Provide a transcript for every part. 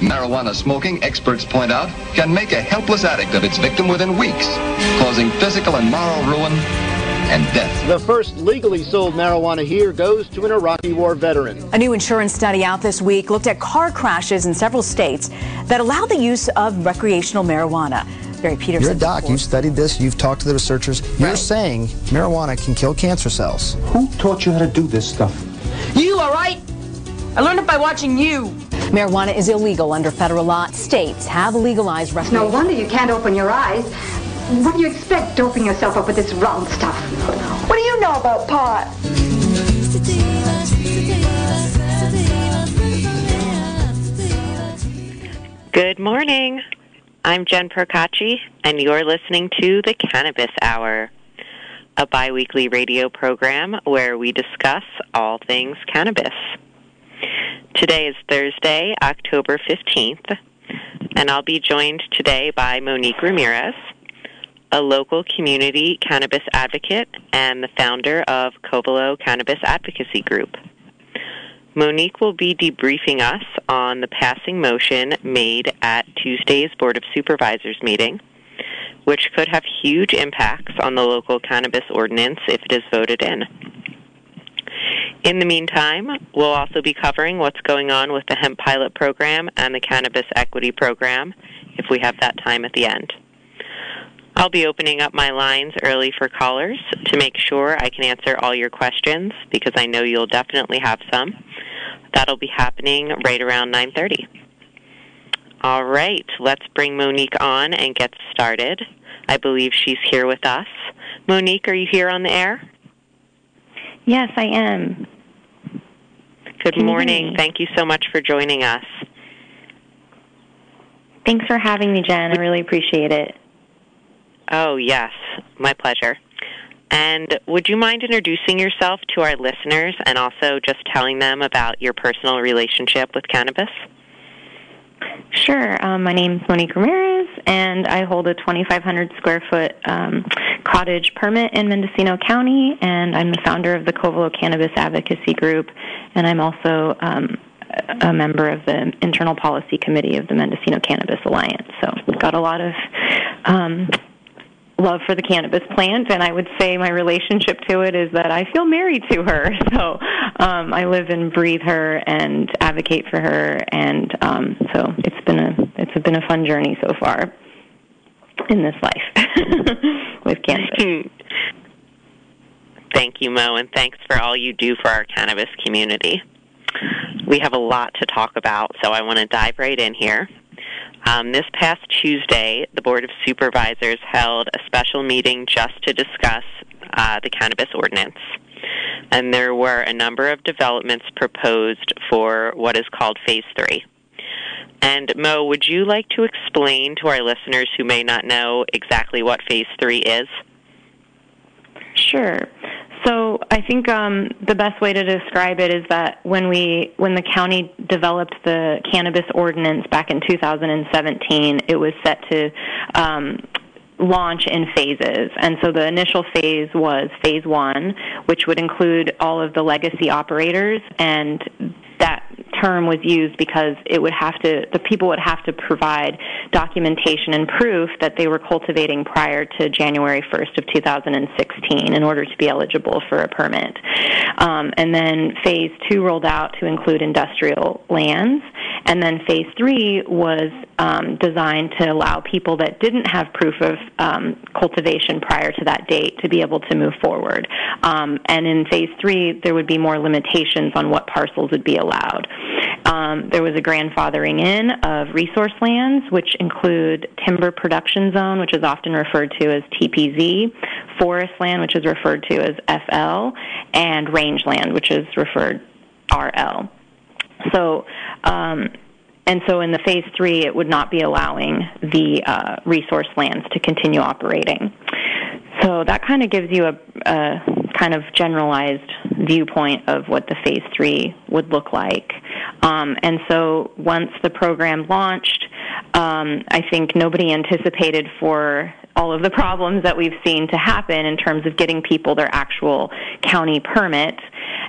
Marijuana smoking, experts point out, can make a helpless addict of its victim within weeks, causing physical and moral ruin and death. The first legally sold marijuana here goes to an Iraqi war veteran. A new insurance study out this week looked at car crashes in several states that allow the use of recreational marijuana. Barry Peterson. You're a doc. You've studied this. You've talked to the researchers. You're right. saying marijuana can kill cancer cells. Who taught you how to do this stuff? You, all right? I learned it by watching you. Marijuana is illegal under federal law. States have legalized recreational. No wonder you can't open your eyes. What do you expect doping yourself up with this round stuff? What do you know about pot? Good morning. I'm Jen Percacci, and you're listening to the Cannabis Hour, a biweekly radio program where we discuss all things cannabis. Today is Thursday, October 15th, and I'll be joined today by Monique Ramirez, a local community cannabis advocate and the founder of Covelo Cannabis Advocacy Group. Monique will be debriefing us on the passing motion made at Tuesday's Board of Supervisors meeting, which could have huge impacts on the local cannabis ordinance if it is voted in. In the meantime, we'll also be covering what's going on with the hemp pilot program and the cannabis equity program if we have that time at the end. I'll be opening up my lines early for callers to make sure I can answer all your questions because I know you'll definitely have some. That'll be happening right around 9:30. All right, let's bring Monique on and get started. I believe she's here with us. Monique, are you here on the air? Yes, I am. Good Can morning. Thank you so much for joining us. Thanks for having me, Jen. I really appreciate it. Oh, yes. My pleasure. And would you mind introducing yourself to our listeners and also just telling them about your personal relationship with cannabis? Sure. Um, my name is Monique Ramirez, and I hold a 2,500 square foot um, cottage permit in Mendocino County, and I'm the founder of the Covelo Cannabis Advocacy Group, and I'm also um, a member of the internal policy committee of the Mendocino Cannabis Alliance. So, got a lot of um, love for the cannabis plant, and I would say my relationship to it is that I feel married to her. So um, I live and breathe her and advocate for her, and um, so it's been a it's been a fun journey so far in this life with cannabis. Thank you, Mo, and thanks for all you do for our cannabis community. We have a lot to talk about, so I want to dive right in here. Um, this past Tuesday, the Board of Supervisors held a special meeting just to discuss uh, the cannabis ordinance. And there were a number of developments proposed for what is called Phase 3. And Mo, would you like to explain to our listeners who may not know exactly what Phase 3 is? Sure. So I think um, the best way to describe it is that when we when the county developed the cannabis ordinance back in 2017, it was set to um, launch in phases. And so the initial phase was phase one, which would include all of the legacy operators and term was used because it would have to the people would have to provide documentation and proof that they were cultivating prior to January 1st of 2016 in order to be eligible for a permit. Um, and then phase two rolled out to include industrial lands, and then phase three was um, designed to allow people that didn't have proof of um, cultivation prior to that date to be able to move forward. Um, and in phase three, there would be more limitations on what parcels would be allowed. Um, there was a grandfathering in of resource lands, which include timber production zone, which is often referred to as TPZ, forest land, which is referred to as FL, and rangeland, which is referred RL. So, um, and so in the phase three, it would not be allowing the uh, resource lands to continue operating. So that kind of gives you a, a kind of generalized viewpoint of what the phase three would look like. Um, and so once the program launched, um, I think nobody anticipated for all of the problems that we've seen to happen in terms of getting people their actual county permit.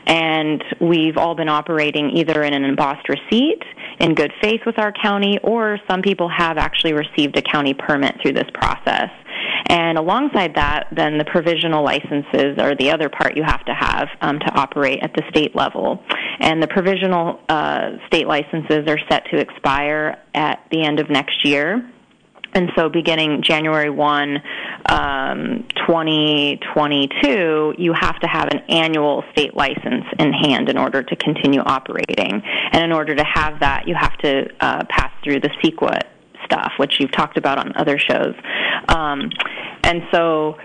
And we've all been operating either in an embossed receipt in good faith with our county, or some people have actually received a county permit through this process. And alongside that, then the provisional licenses are the other part you have to have um, to operate at the state level. And the provisional uh, state licenses are set to expire at the end of next year. And so beginning January 1, um, 2022, you have to have an annual state license in hand in order to continue operating. And in order to have that, you have to uh, pass through the CEQA stuff, which you've talked about on other shows. Um, and so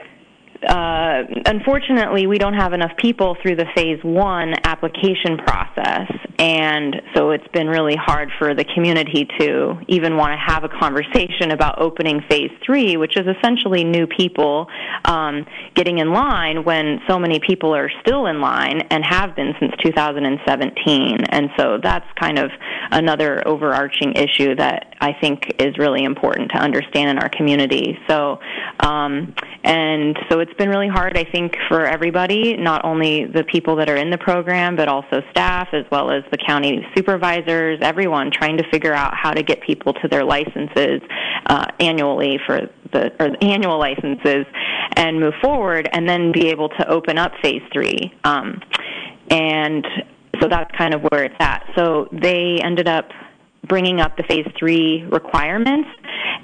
uh, unfortunately, we don't have enough people through the phase one application process, and so it's been really hard for the community to even want to have a conversation about opening phase three, which is essentially new people um, getting in line when so many people are still in line and have been since 2017. And so that's kind of another overarching issue that I think is really important to understand in our community. So, um, and so it's been really hard, I think, for everybody, not only the people that are in the program, but also staff as well as the county supervisors, everyone trying to figure out how to get people to their licenses uh, annually for the or annual licenses and move forward, and then be able to open up phase three. Um, and so that's kind of where it's at. So they ended up bringing up the phase three requirements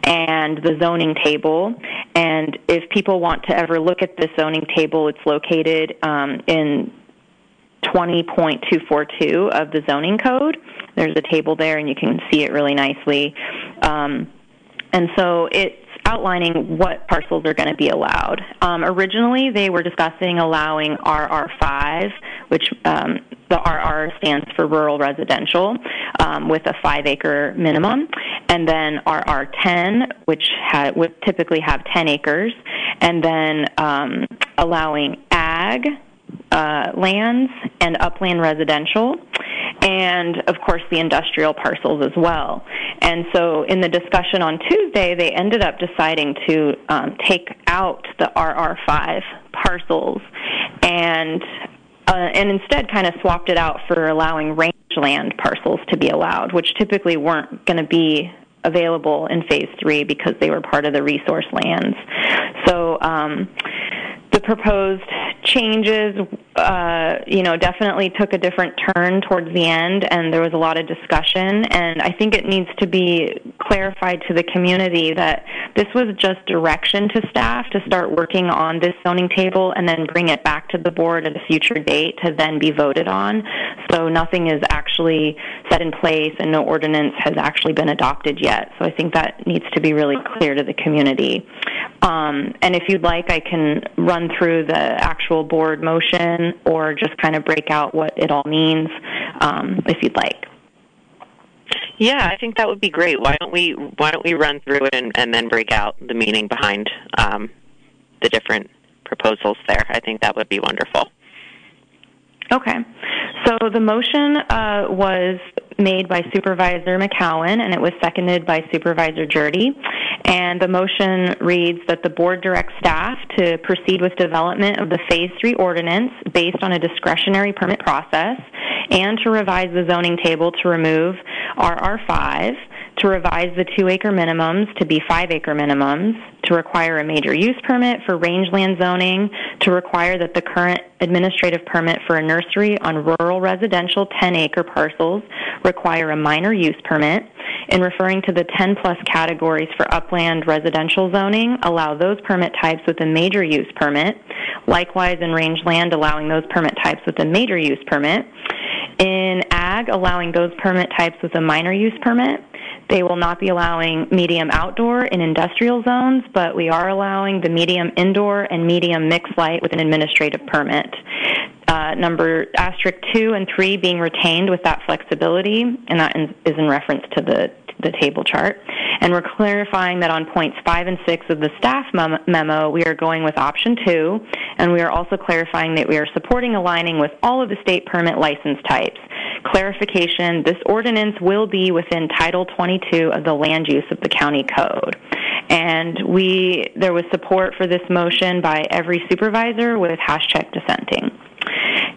and the zoning table. And if people want to ever look at the zoning table, it's located um, in 20.242 of the zoning code. There's a table there, and you can see it really nicely. Um, and so it's outlining what parcels are going to be allowed. Um, originally, they were discussing allowing RR5, which um, the RR stands for rural residential, um, with a five acre minimum, and then RR10, which would typically have 10 acres, and then um, allowing ag uh, lands and upland residential, and of course the industrial parcels as well. And so in the discussion on Tuesday, they ended up deciding to um, take out the RR5 parcels and uh, and instead kind of swapped it out for allowing rangeland parcels to be allowed, which typically weren't going to be available in phase three because they were part of the resource lands. So um, the proposed changes, uh, you know, definitely took a different turn towards the end, and there was a lot of discussion. And I think it needs to be clarified to the community that this was just direction to staff to start working on this zoning table and then bring it back to the board at a future date to then be voted on. So nothing is actually set in place, and no ordinance has actually been adopted yet. So I think that needs to be really clear to the community. Um, and if you'd like, I can run through the actual board motion or just kind of break out what it all means um, if you'd like. Yeah, I think that would be great. Why don't we Why don't we run through it and, and then break out the meaning behind um, the different proposals there? I think that would be wonderful. Okay. So the motion uh, was made by Supervisor McCowen and it was seconded by Supervisor Gjerde. And the motion reads that the board directs staff to proceed with development of the Phase 3 ordinance based on a discretionary permit process and to revise the zoning table to remove RR5 to revise the two acre minimums to be five acre minimums, to require a major use permit for rangeland zoning, to require that the current administrative permit for a nursery on rural residential 10 acre parcels require a minor use permit. In referring to the 10 plus categories for upland residential zoning, allow those permit types with a major use permit. Likewise, in rangeland, allowing those permit types with a major use permit. In ag, allowing those permit types with a minor use permit. They will not be allowing medium outdoor in industrial zones, but we are allowing the medium indoor and medium mixed light with an administrative permit. Uh, number asterisk two and three being retained with that flexibility, and that is in reference to the the table chart. And we're clarifying that on points five and six of the staff memo, we are going with option two, and we are also clarifying that we are supporting aligning with all of the state permit license types. Clarification, this ordinance will be within Title 22 of the Land Use of the County Code. And we, there was support for this motion by every supervisor with Haschak dissenting.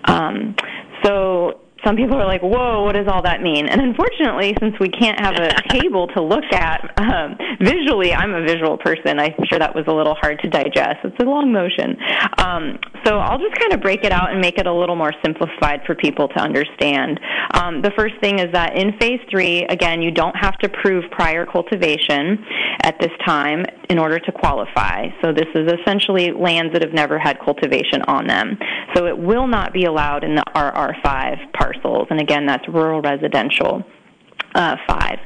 Um, so some people are like, "Whoa, what does all that mean?" And unfortunately, since we can't have a table to look at um, visually, I'm a visual person. I'm sure that was a little hard to digest. It's a long motion, um, so I'll just kind of break it out and make it a little more simplified for people to understand. Um, the first thing is that in phase three, again, you don't have to prove prior cultivation at this time in order to qualify. So this is essentially lands that have never had cultivation on them. So it will not be allowed in the RR5 parcels, and again, that's rural residential uh, 5.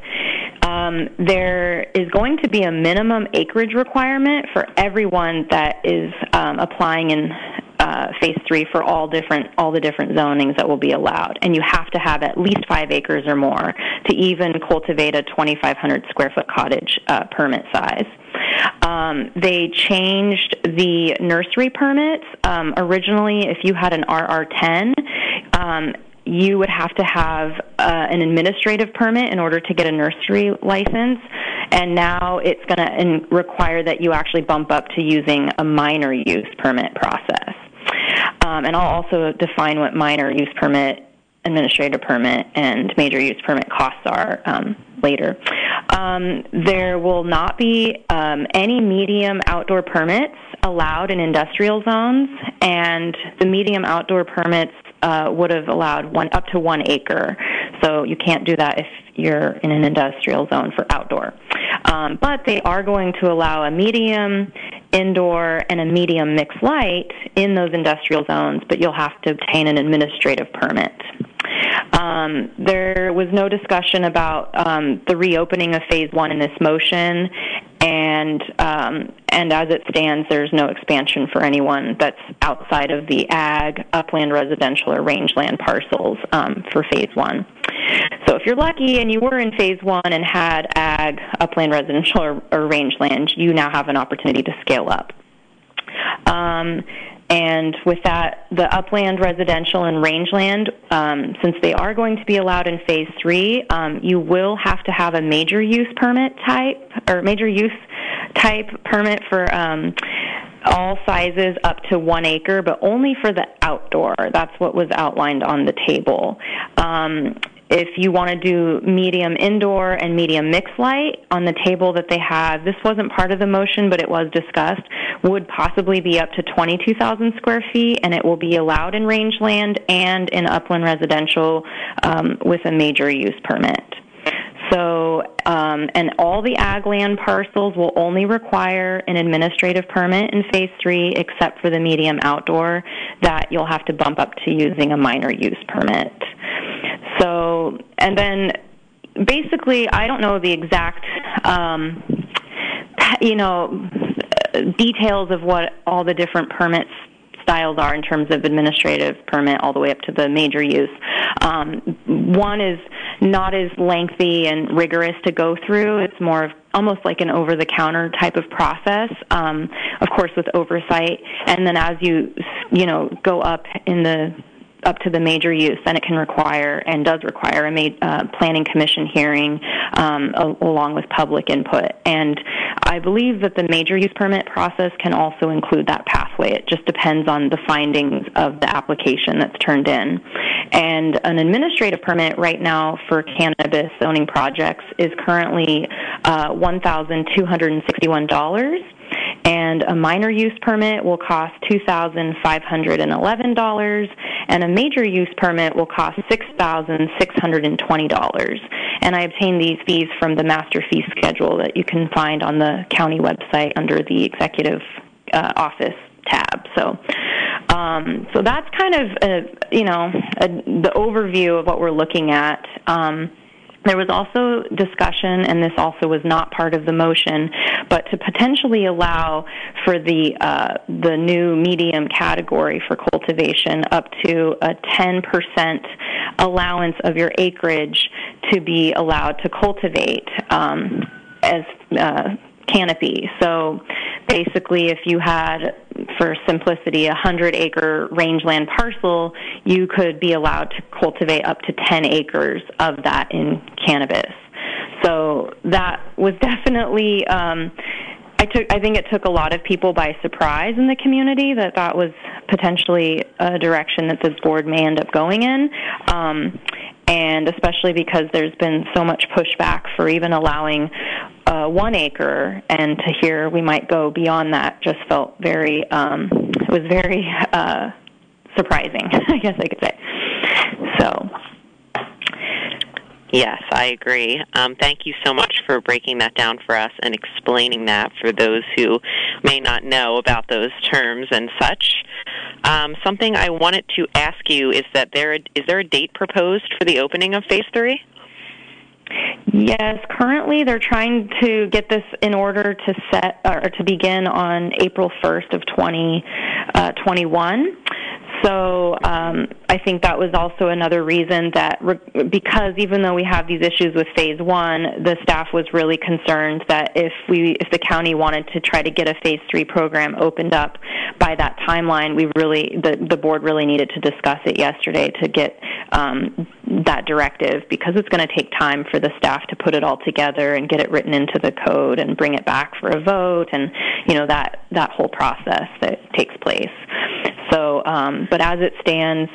Um, there is going to be a minimum acreage requirement for everyone that is um, applying in uh, phase three for all different all the different zonings that will be allowed, and you have to have at least five acres or more to even cultivate a 2,500 square foot cottage uh, permit size. Um, they changed the nursery permits. Um, originally, if you had an RR10, um, you would have to have uh, an administrative permit in order to get a nursery license, and now it's going to require that you actually bump up to using a minor use permit process. Um, and I'll also define what minor use permit, administrative permit, and major use permit costs are um, later. Um, there will not be um, any medium outdoor permits allowed in industrial zones, and the medium outdoor permits uh, would have allowed one up to one acre. So you can't do that if you're in an industrial zone for outdoor. Um, but they are going to allow a medium indoor and a medium mixed light in those industrial zones, but you'll have to obtain an administrative permit. Um, there was no discussion about um, the reopening of phase one in this motion, and um, and as it stands, there's no expansion for anyone that's outside of the ag, upland, residential, or rangeland parcels um, for phase one. So if you're lucky and you were in phase one and had ag, upland, residential, or, or rangeland, you now have an opportunity to scale up. Um, and with that, the upland, residential, and rangeland, um, since they are going to be allowed in phase three, um, you will have to have a major use permit type or major use type permit for um, all sizes up to one acre, but only for the outdoor. That's what was outlined on the table. Um, if you want to do medium indoor and medium mixed light on the table that they have, this wasn't part of the motion, but it was discussed, would possibly be up to 22,000 square feet, and it will be allowed in rangeland and in upland residential um, with a major use permit. So, um, and all the ag land parcels will only require an administrative permit in phase three, except for the medium outdoor that you'll have to bump up to using a minor use permit. So, and then basically, I don't know the exact, um, you know, details of what all the different permits styles are in terms of administrative permit all the way up to the major use. Um, one is not as lengthy and rigorous to go through. It's more of almost like an over the counter type of process, um, of course with oversight. And then as you, you know, go up in the up to the major use, then it can require and does require a uh, planning commission hearing um, a- along with public input. And I believe that the major use permit process can also include that pathway. It just depends on the findings of the application that's turned in. And an administrative permit right now for cannabis zoning projects is currently uh, $1,261 and a minor use permit will cost $2,511 and a major use permit will cost $6,620. And I obtained these fees from the master fee schedule that you can find on the county website under the executive uh, office tab. So, um, so that's kind of a, you know a, the overview of what we're looking at. Um, there was also discussion, and this also was not part of the motion, but to potentially allow for the uh, the new medium category for cultivation up to a 10% allowance of your acreage to be allowed to cultivate um, as uh, canopy. So basically, if you had, for simplicity, a 100 acre rangeland parcel, you could be allowed to cultivate up to 10 acres of that in cannabis. So that was definitely. Um, I took. I think it took a lot of people by surprise in the community that that was potentially a direction that this board may end up going in. Um, and especially because there's been so much pushback for even allowing uh, one acre, and to hear we might go beyond that just felt very, um, it was very uh, surprising, I guess I could say. So. Yes, I agree. Um, thank you so much for breaking that down for us and explaining that for those who may not know about those terms and such. Um, something I wanted to ask you is that there is there a date proposed for the opening of Phase Three? Yes, currently they're trying to get this in order to set or to begin on April 1st of 2021. Uh, so um, I think that was also another reason that re- because even though we have these issues with phase one, the staff was really concerned that if we if the county wanted to try to get a phase three program opened up by that timeline, we really the the board really needed to discuss it yesterday to get um, that directive because it's going to take time for the staff to put it all together and get it written into the code and bring it back for a vote and you know that that whole process that takes place. So, um, but as it stands,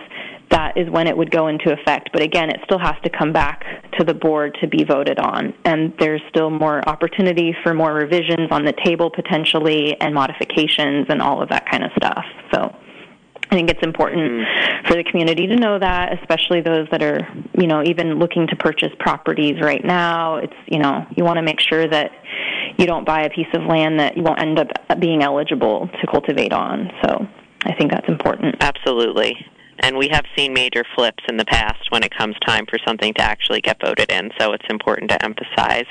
that is when it would go into effect. But again, it still has to come back to the board to be voted on. And there's still more opportunity for more revisions on the table potentially and modifications and all of that kind of stuff. So I think it's important mm-hmm. for the community to know that, especially those that are, you know, even looking to purchase properties right now. It's, you know, you want to make sure that you don't buy a piece of land that you won't end up being eligible to cultivate on. So I think that's important. Absolutely. And we have seen major flips in the past when it comes time for something to actually get voted in. So it's important to emphasize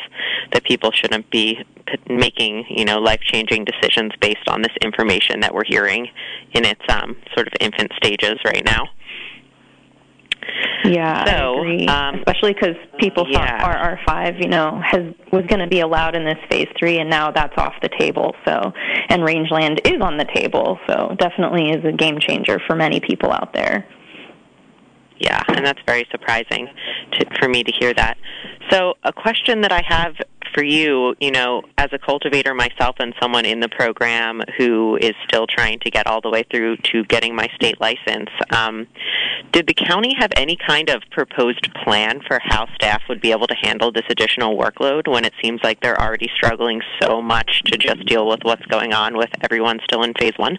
that people shouldn't be making, you know, life-changing decisions based on this information that we're hearing in its um, sort of infant stages right now. Yeah, so. Um, Especially because people yeah. thought RR5, you know, has was going to be allowed in this phase three, and now that's off the table. So, and rangeland is on the table. So, definitely is a game changer for many people out there. Yeah, and that's very surprising to, for me to hear that. So, a question that I have for you, you know, as a cultivator myself and someone in the program who is still trying to get all the way through to getting my state license, um, did the county have any kind of proposed plan for how staff would be able to handle this additional workload when it seems like they're already struggling so much to just deal with what's going on with everyone still in phase one?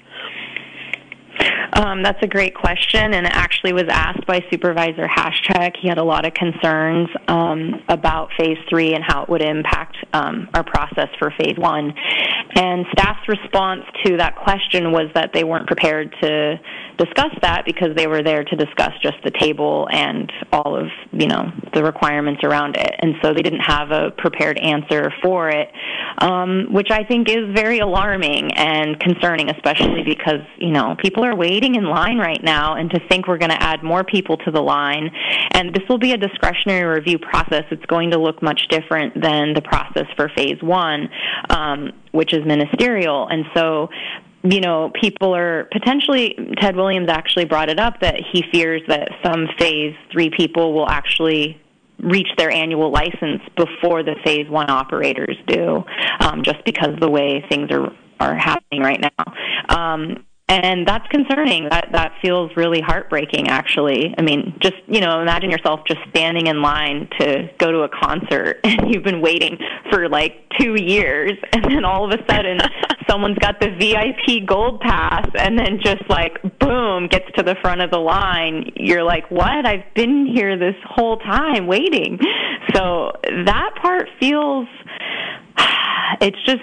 Um, that's a great question, and it actually was asked by Supervisor Haschak. He had a lot of concerns um, about Phase 3 and how it would impact um, our process for Phase 1. And staff's response to that question was that they weren't prepared to discuss that because they were there to discuss just the table and all of, you know, the requirements around it. And so they didn't have a prepared answer for it, um, which I think is very alarming and concerning, especially because, you know, people are waiting in line right now, and to think we're going to add more people to the line, and this will be a discretionary review process. It's going to look much different than the process for phase one, um, which is ministerial. And so you know, people are potentially, Ted Williams actually brought it up that he fears that some phase three people will actually reach their annual license before the phase one operators do, um, just because the way things are, are happening right now. Um, and that's concerning. That that feels really heartbreaking actually. I mean just you know imagine yourself just standing in line to go to a concert and you've been waiting for like two years and then all of a sudden someone's got the vip gold pass and then just like boom gets to the front of the line. You're like what? I've been here this whole time waiting. So that part feels it's just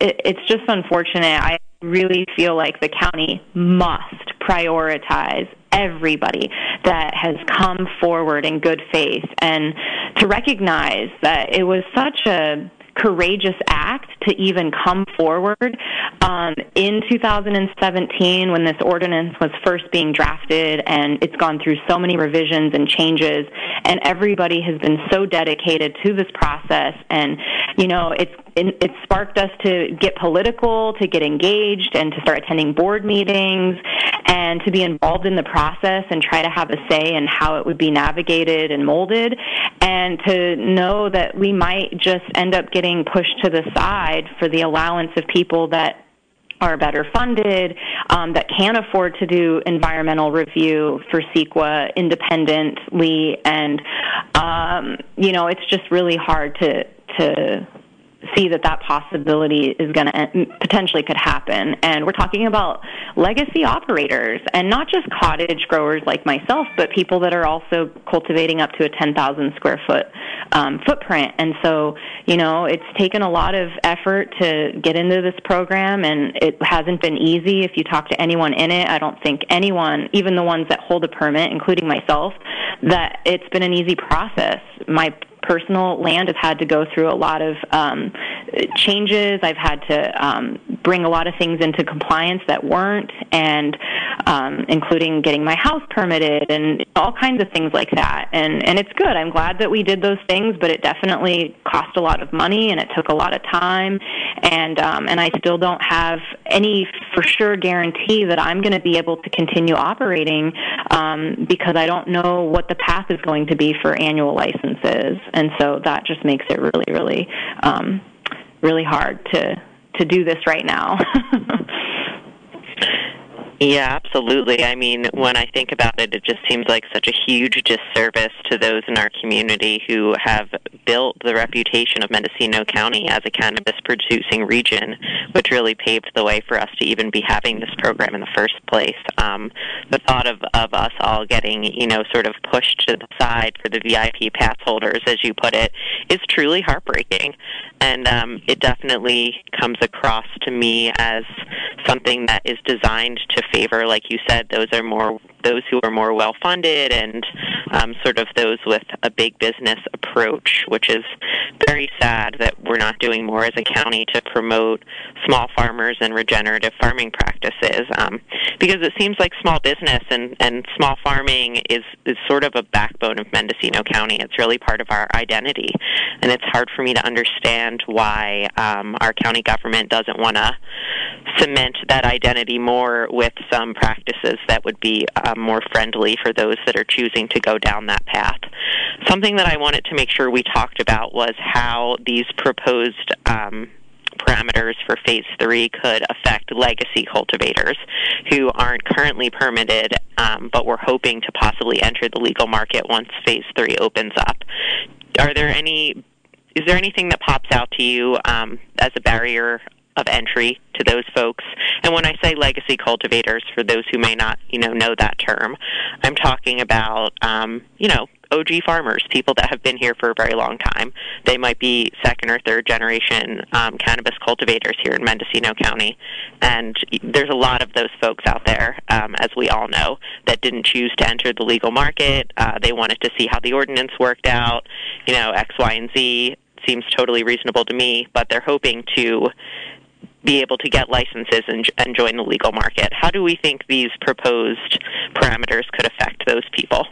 it's just unfortunate. I really feel like the county must prioritize everybody that has come forward in good faith and to recognize that it was such a courageous act to even come forward. Um, in 2017, when this ordinance was first being drafted, and it's gone through so many revisions and changes, and everybody has been so dedicated to this process, and you know, it's it, sparked us to get political, to get engaged, and to start attending board meetings, and to be involved in the process and try to have a say in how it would be navigated and molded, and to know that we might just end up getting pushed to the side for the allowance of people that are better funded, um, that can afford to do environmental review for CEQA independently, and um, you know, it's just really hard to to see that that possibility is going to potentially could happen. And we're talking about legacy operators and not just cottage growers like myself, but people that are also cultivating up to a 10,000 square foot um, footprint. And so, you know, it's taken a lot of effort to get into this program, and it hasn't been easy. If you talk to anyone in it, I don't think anyone, even the ones that hold a permit, including myself, that it's been an easy process. My personal land has had to go through a lot of um, changes. I've had to um, bring a lot of things into compliance that weren't, and um, including getting my house permitted and all kinds of things like that. And and it's good. I'm glad that we did those things, but it definitely cost a lot of money and it took a lot of time. And um, and I still don't have any for sure guarantee that I'm going to be able to continue operating um, because I don't know what the path is going to be for annual licenses and so that just makes it really, really, um, really hard to to do this right now. Yeah, absolutely. I mean, when I think about it, it just seems like such a huge disservice to those in our community who have built the reputation of Mendocino County as a cannabis producing region, which really paved the way for us to even be having this program in the first place. Um, the thought of, of us all getting, you know, sort of pushed to the side for the VIP pass holders, as you put it, is truly heartbreaking. And um, it definitely comes across to me as something that is designed to favor, like you said, those are more those who are more well funded and um, sort of those with a big business approach, which is very sad that we're not doing more as a county to promote small farmers and regenerative farming practices. Um, because it seems like small business and, and small farming is, is sort of a backbone of Mendocino County. It's really part of our identity. And it's hard for me to understand why um, our county government doesn't want to cement that identity more with some practices that would be uh, more friendly for those that are choosing to go down that path. Something that I wanted to make sure we talked about was how these proposed um, parameters for phase three could affect legacy cultivators who aren't currently permitted um, but we're hoping to possibly enter the legal market once phase three opens up. Are there any is there anything that pops out to you um, as a barrier of entry to those folks. And when I say legacy cultivators, for those who may not, you know, know that term, I'm talking about, um, you know, OG farmers, people that have been here for a very long time. They might be second or third generation um, cannabis cultivators here in Mendocino County, and there's a lot of those folks out there, um, as we all know, that didn't choose to enter the legal market. Uh, they wanted to see how the ordinance worked out, you know, X, Y, and Z seems totally reasonable to me, but they're hoping to be able to get licenses and, and join the legal market. How do we think these proposed parameters could affect those people?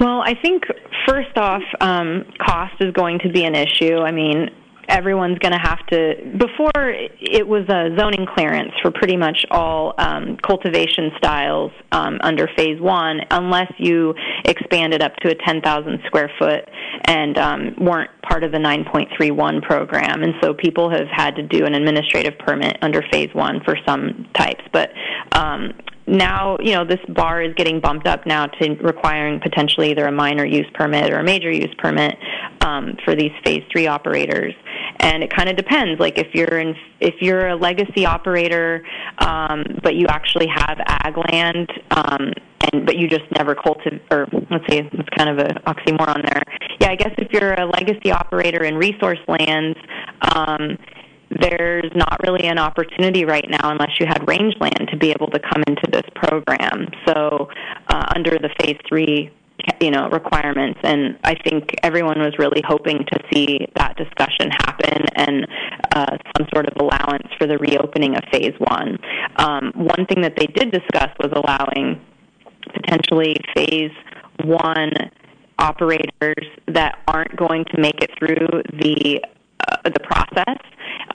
Well, I think first off, um, cost is going to be an issue. I mean, everyone's going to have to. Before it was a zoning clearance for pretty much all um, cultivation styles um, under Phase One, unless you expanded up to a 10,000 square foot and um, weren't part of the 9.31 program. And so people have had to do an administrative permit under Phase One for some types, but um, now, you know, this bar is getting bumped up now to requiring potentially either a minor use permit or a major use permit um, for these phase three operators. And it kind of depends. Like if you're in, if you're a legacy operator, um, but you actually have ag land, um, and but you just never cultivate, or let's see, it's kind of an oxymoron there. Yeah, I guess if you're a legacy operator in resource lands. Um, there's not really an opportunity right now unless you had rangeland to be able to come into this program. So uh, under the phase three you know requirements. And i think everyone was really hoping to see that discussion happen and uh, some sort of allowance for the reopening of phase one. Um, one thing that they did discuss was allowing potentially phase one operators that aren't going to make it through the uh, the process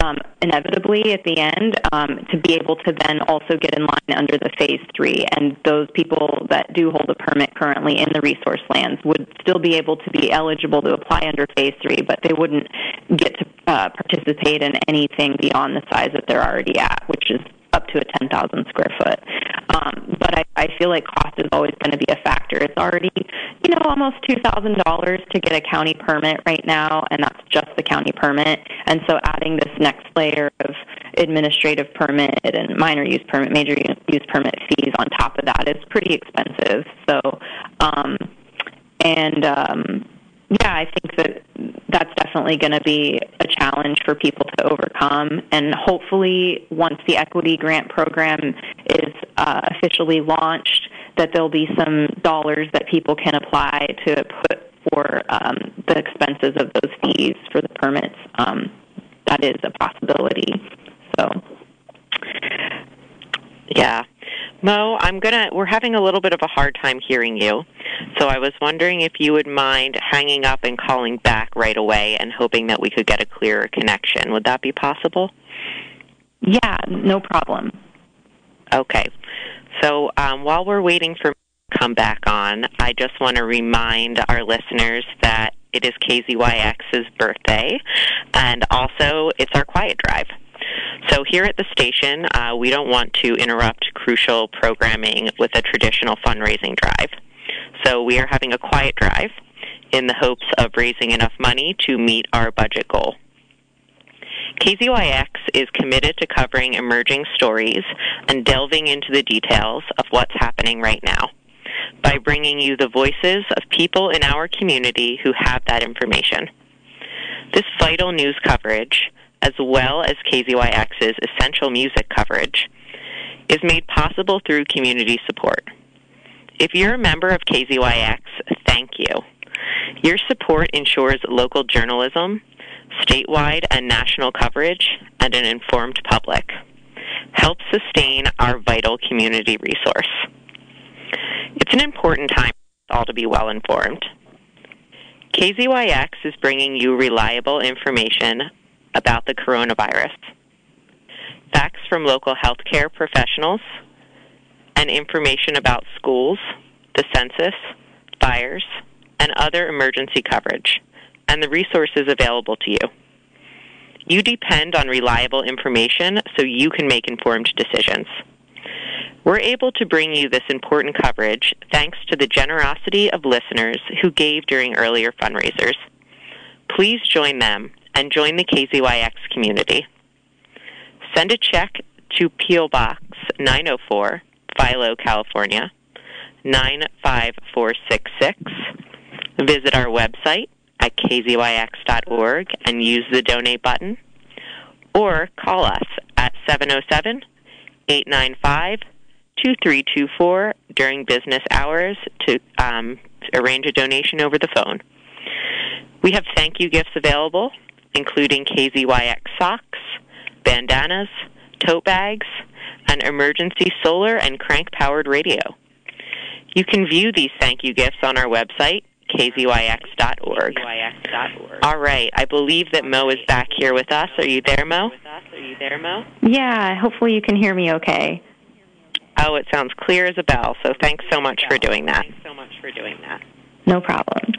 um, inevitably at the end um, to be able to then also get in line under the phase three. And those people that do hold a permit currently in the resource lands would still be able to be eligible to apply under phase three, but they wouldn't get to uh, participate in anything beyond the size that they're already at, which is up to a 10,000 square foot. Um, but I, I feel like cost is always going to be a factor. It's already, you know, almost $2,000 to get a county permit right now, and that's just the county permit. And so adding this next layer of administrative permit and minor use permit, major use permit fees on top of that is pretty expensive. So, um, and um, yeah, I think that that's definitely going to be a challenge for people to overcome. And hopefully, once the equity grant program is uh, officially launched, that there'll be some dollars that people can apply to put for um, the expenses of those fees for the permits. Um, that is a possibility. So, yeah. Mo, I'm gonna. We're having a little bit of a hard time hearing you, so I was wondering if you would mind hanging up and calling back right away, and hoping that we could get a clearer connection. Would that be possible? Yeah, no problem. Okay. So um, while we're waiting for you to come back on, I just want to remind our listeners that it is KZYX's birthday, and also it's our quiet drive. So here at the station, uh, we don't want to interrupt crucial programming with a traditional fundraising drive. So we are having a quiet drive in the hopes of raising enough money to meet our budget goal. KZYX is committed to covering emerging stories and delving into the details of what's happening right now by bringing you the voices of people in our community who have that information. This vital news coverage as well as KZYX's essential music coverage, is made possible through community support. If you're a member of KZYX, thank you. Your support ensures local journalism, statewide and national coverage, and an informed public. Help sustain our vital community resource. It's an important time for all to be well informed. KZYX is bringing you reliable information about the coronavirus, facts from local healthcare professionals, and information about schools, the census, fires, and other emergency coverage, and the resources available to you. You depend on reliable information so you can make informed decisions. We're able to bring you this important coverage thanks to the generosity of listeners who gave during earlier fundraisers. Please join them and join the KZYX community. Send a check to P.O. Box 904, Philo, California 95466. Visit our website at kzyx.org and use the donate button. Or call us at 707 895 2324 during business hours to um, arrange a donation over the phone. We have thank you gifts available including KZYX socks, bandanas, tote bags, and emergency solar and crank powered radio. You can view these thank you gifts on our website, kzyx.org. All right, I believe that Mo is back here with us. Are you there, Mo? Yeah, hopefully you can hear me okay. Oh, it sounds clear as a bell. So thanks so much for doing that. thanks so much for doing that. No problem.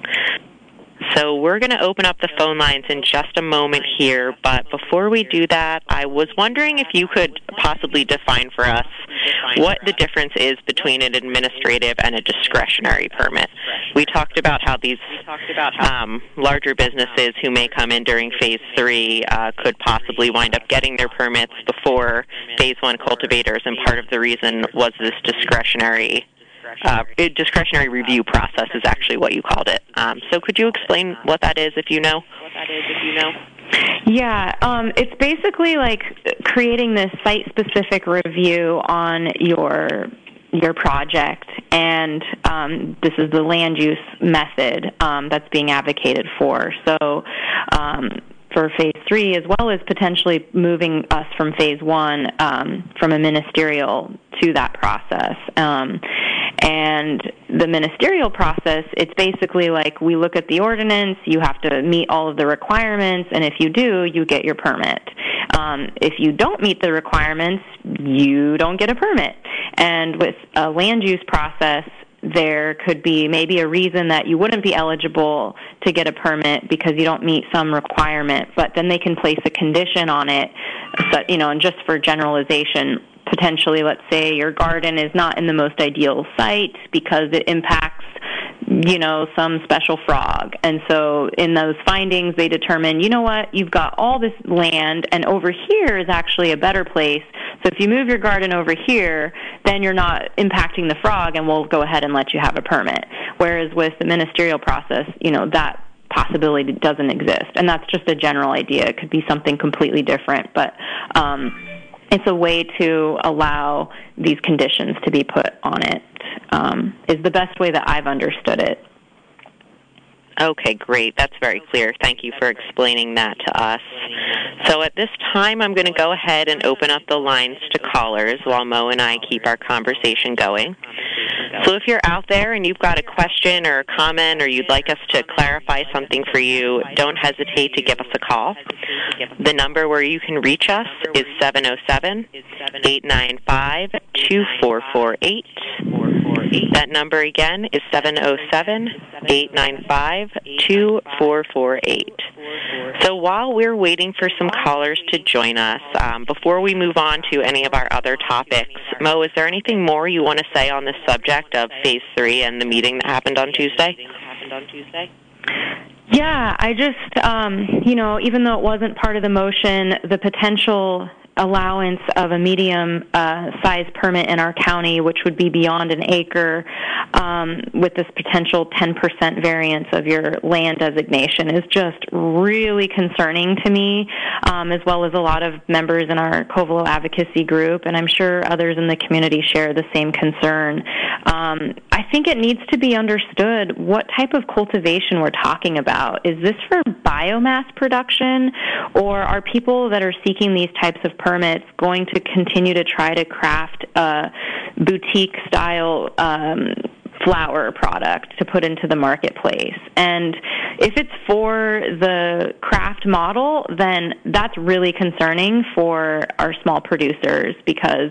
So we're going to open up the phone lines in just a moment here, but before we do that, I was wondering if you could possibly define for us what the difference is between an administrative and a discretionary permit. We talked about how these um, larger businesses who may come in during phase three uh, could possibly wind up getting their permits before phase one cultivators, and part of the reason was this discretionary uh, discretionary review process is actually what you called it. Um, so could you explain what that is, if you know? What that is, if you know. Yeah, um, it's basically like creating this site-specific review on your your project, and um, this is the land use method um, that's being advocated for. So. Um, for phase three, as well as potentially moving us from phase one um, from a ministerial to that process. Um, and the ministerial process, it's basically like we look at the ordinance, you have to meet all of the requirements, and if you do, you get your permit. Um, if you don't meet the requirements, you don't get a permit. And with a land use process, there could be maybe a reason that you wouldn't be eligible to get a permit because you don't meet some requirement, but then they can place a condition on it, so, you know, and just for generalization, potentially, let's say your garden is not in the most ideal site because it impacts you know, some special frog. And so in those findings, they determine, you know what, you've got all this land, and over here is actually a better place. So if you move your garden over here, then you're not impacting the frog, and we'll go ahead and let you have a permit. Whereas with the ministerial process, you know, that possibility doesn't exist. And that's just a general idea. It could be something completely different. But, um, it's a way to allow these conditions to be put on it. Um, is the best way that I've understood it. Okay, great. That's very clear. Thank you for explaining that to us. So at this time, I'm going to go ahead and open up the lines to callers while Mo and I keep our conversation going. So if you're out there and you've got a question or a comment or you'd like us to clarify something for you, don't hesitate to give us a call. The number where you can reach us is 707 895 2448. That number again is 707 895 2448. So while we're waiting for some callers to join us, um, before we move on to any of our other topics, Mo, is there anything more you want to say on this subject of Phase 3 and the meeting that happened on Tuesday? Yeah, I just, um, you know, even though it wasn't part of the motion, the potential allowance of a medium uh, size permit in our county, which would be beyond an acre, um, with this potential 10% variance of your land designation, is just really concerning to me, um, as well as a lot of members in our Covelo advocacy group, and I'm sure others in the community share the same concern. Um, I think it needs to be understood what type of cultivation we're talking about. Is this for biomass production, or are people that are seeking these types of permits going to continue to try to craft a boutique style um, flower product to put into the marketplace. And if it's for the craft model, then that's really concerning for our small producers because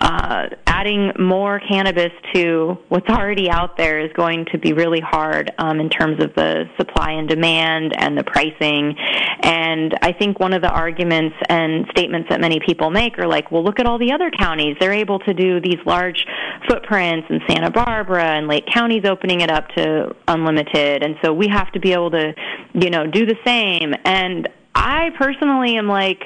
uh, adding more cannabis to what's already out there is going to be really hard um, in terms of the supply and demand and the pricing. And I think one of the arguments and statements that many people make are like, well, look at all the other counties. They're able to do these large footprints in Santa Barbara and Lake County's opening it up to unlimited. And so we have to be able to, you know, do the same. And I personally am like,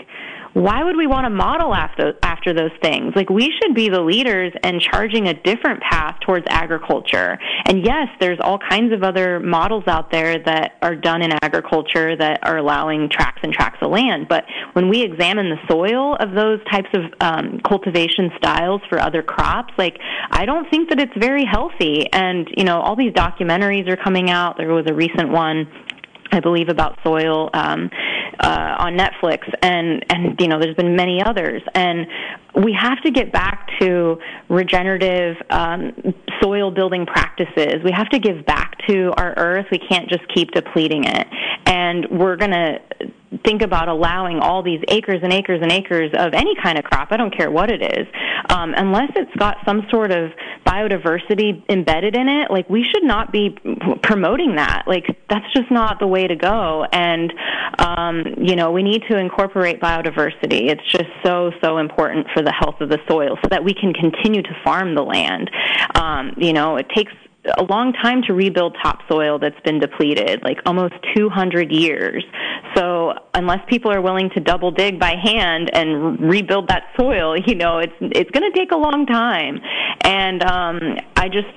why would we want to model after after those things? Like we should be the leaders and charging a different path towards agriculture. And yes, there's all kinds of other models out there that are done in agriculture that are allowing tracts and tracts of land. But when we examine the soil of those types of um, cultivation styles for other crops, like I don't think that it's very healthy. And you know, all these documentaries are coming out. There was a recent one I believe about soil um, uh, on Netflix, and and you know there's been many others, and we have to get back to regenerative um, soil building practices. We have to give back to our earth. We can't just keep depleting it, and we're to think about allowing all these acres and acres and acres of any kind of crop, I don't care what it is, um, unless it's got some sort of biodiversity embedded in it, like we should not be promoting that. Like that's just not the way to go. And, um, you know, we need to incorporate biodiversity. It's just so, so important for the health of the soil so that we can continue to farm the land. Um, you know, it takes a long time to rebuild topsoil that's been depleted, like almost 200 years. So unless people are willing to double dig by hand and rebuild that soil, you know, it's it's going to take a long time. And um, I just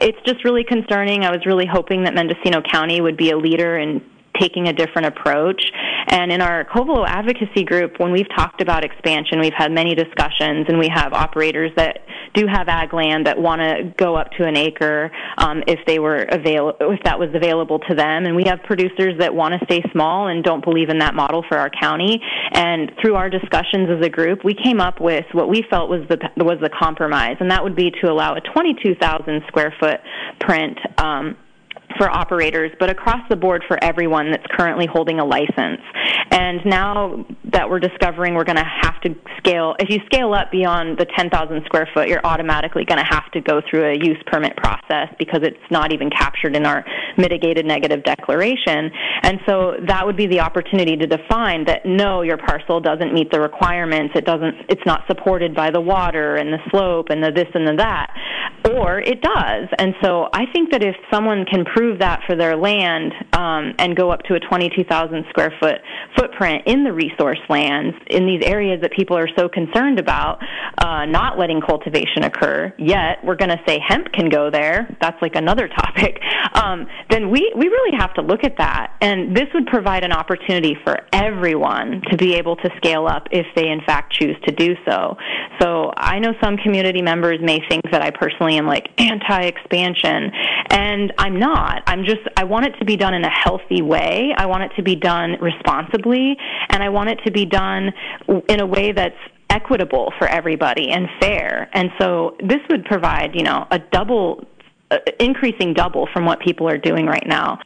it's just really concerning. I was really hoping that Mendocino County would be a leader in taking a different approach. And in our Covelo advocacy group, when we've talked about expansion, we've had many discussions, and we have operators that do have ag land that want to go up to an acre um, if they were avail- if that was available to them, and we have producers that want to stay small and don't believe in that model for our county. And through our discussions as a group, we came up with what we felt was the was the compromise, and that would be to allow a 22,000 square foot print. Um, for operators, but across the board for everyone that's currently holding a license. And now that we're discovering we're going to have to scale, if you scale up beyond the 10,000 square foot, you're automatically going to have to go through a use permit process because it's not even captured in our mitigated negative declaration. And so that would be the opportunity to define that no, your parcel doesn't meet the requirements. It doesn't, it's not supported by the water and the slope and the this and the that. Or it does. And so I think that if someone can prove that for their land um, and go up to a 22,000 square foot footprint in the resource lands in these areas that people are so concerned about uh, not letting cultivation occur, yet we're going to say hemp can go there. That's like another topic. Um, then we, we really have to look at that. And this would provide an opportunity for everyone to be able to scale up if they in fact choose to do so. So I know some community members may think that I personally am like anti expansion, and I'm not. I'm just, I want it to be done in a healthy way. I want it to be done responsibly, and I want it to be done in a way that's equitable for everybody and fair. And so this would provide, you know, a double uh, increasing double from what people are doing right now.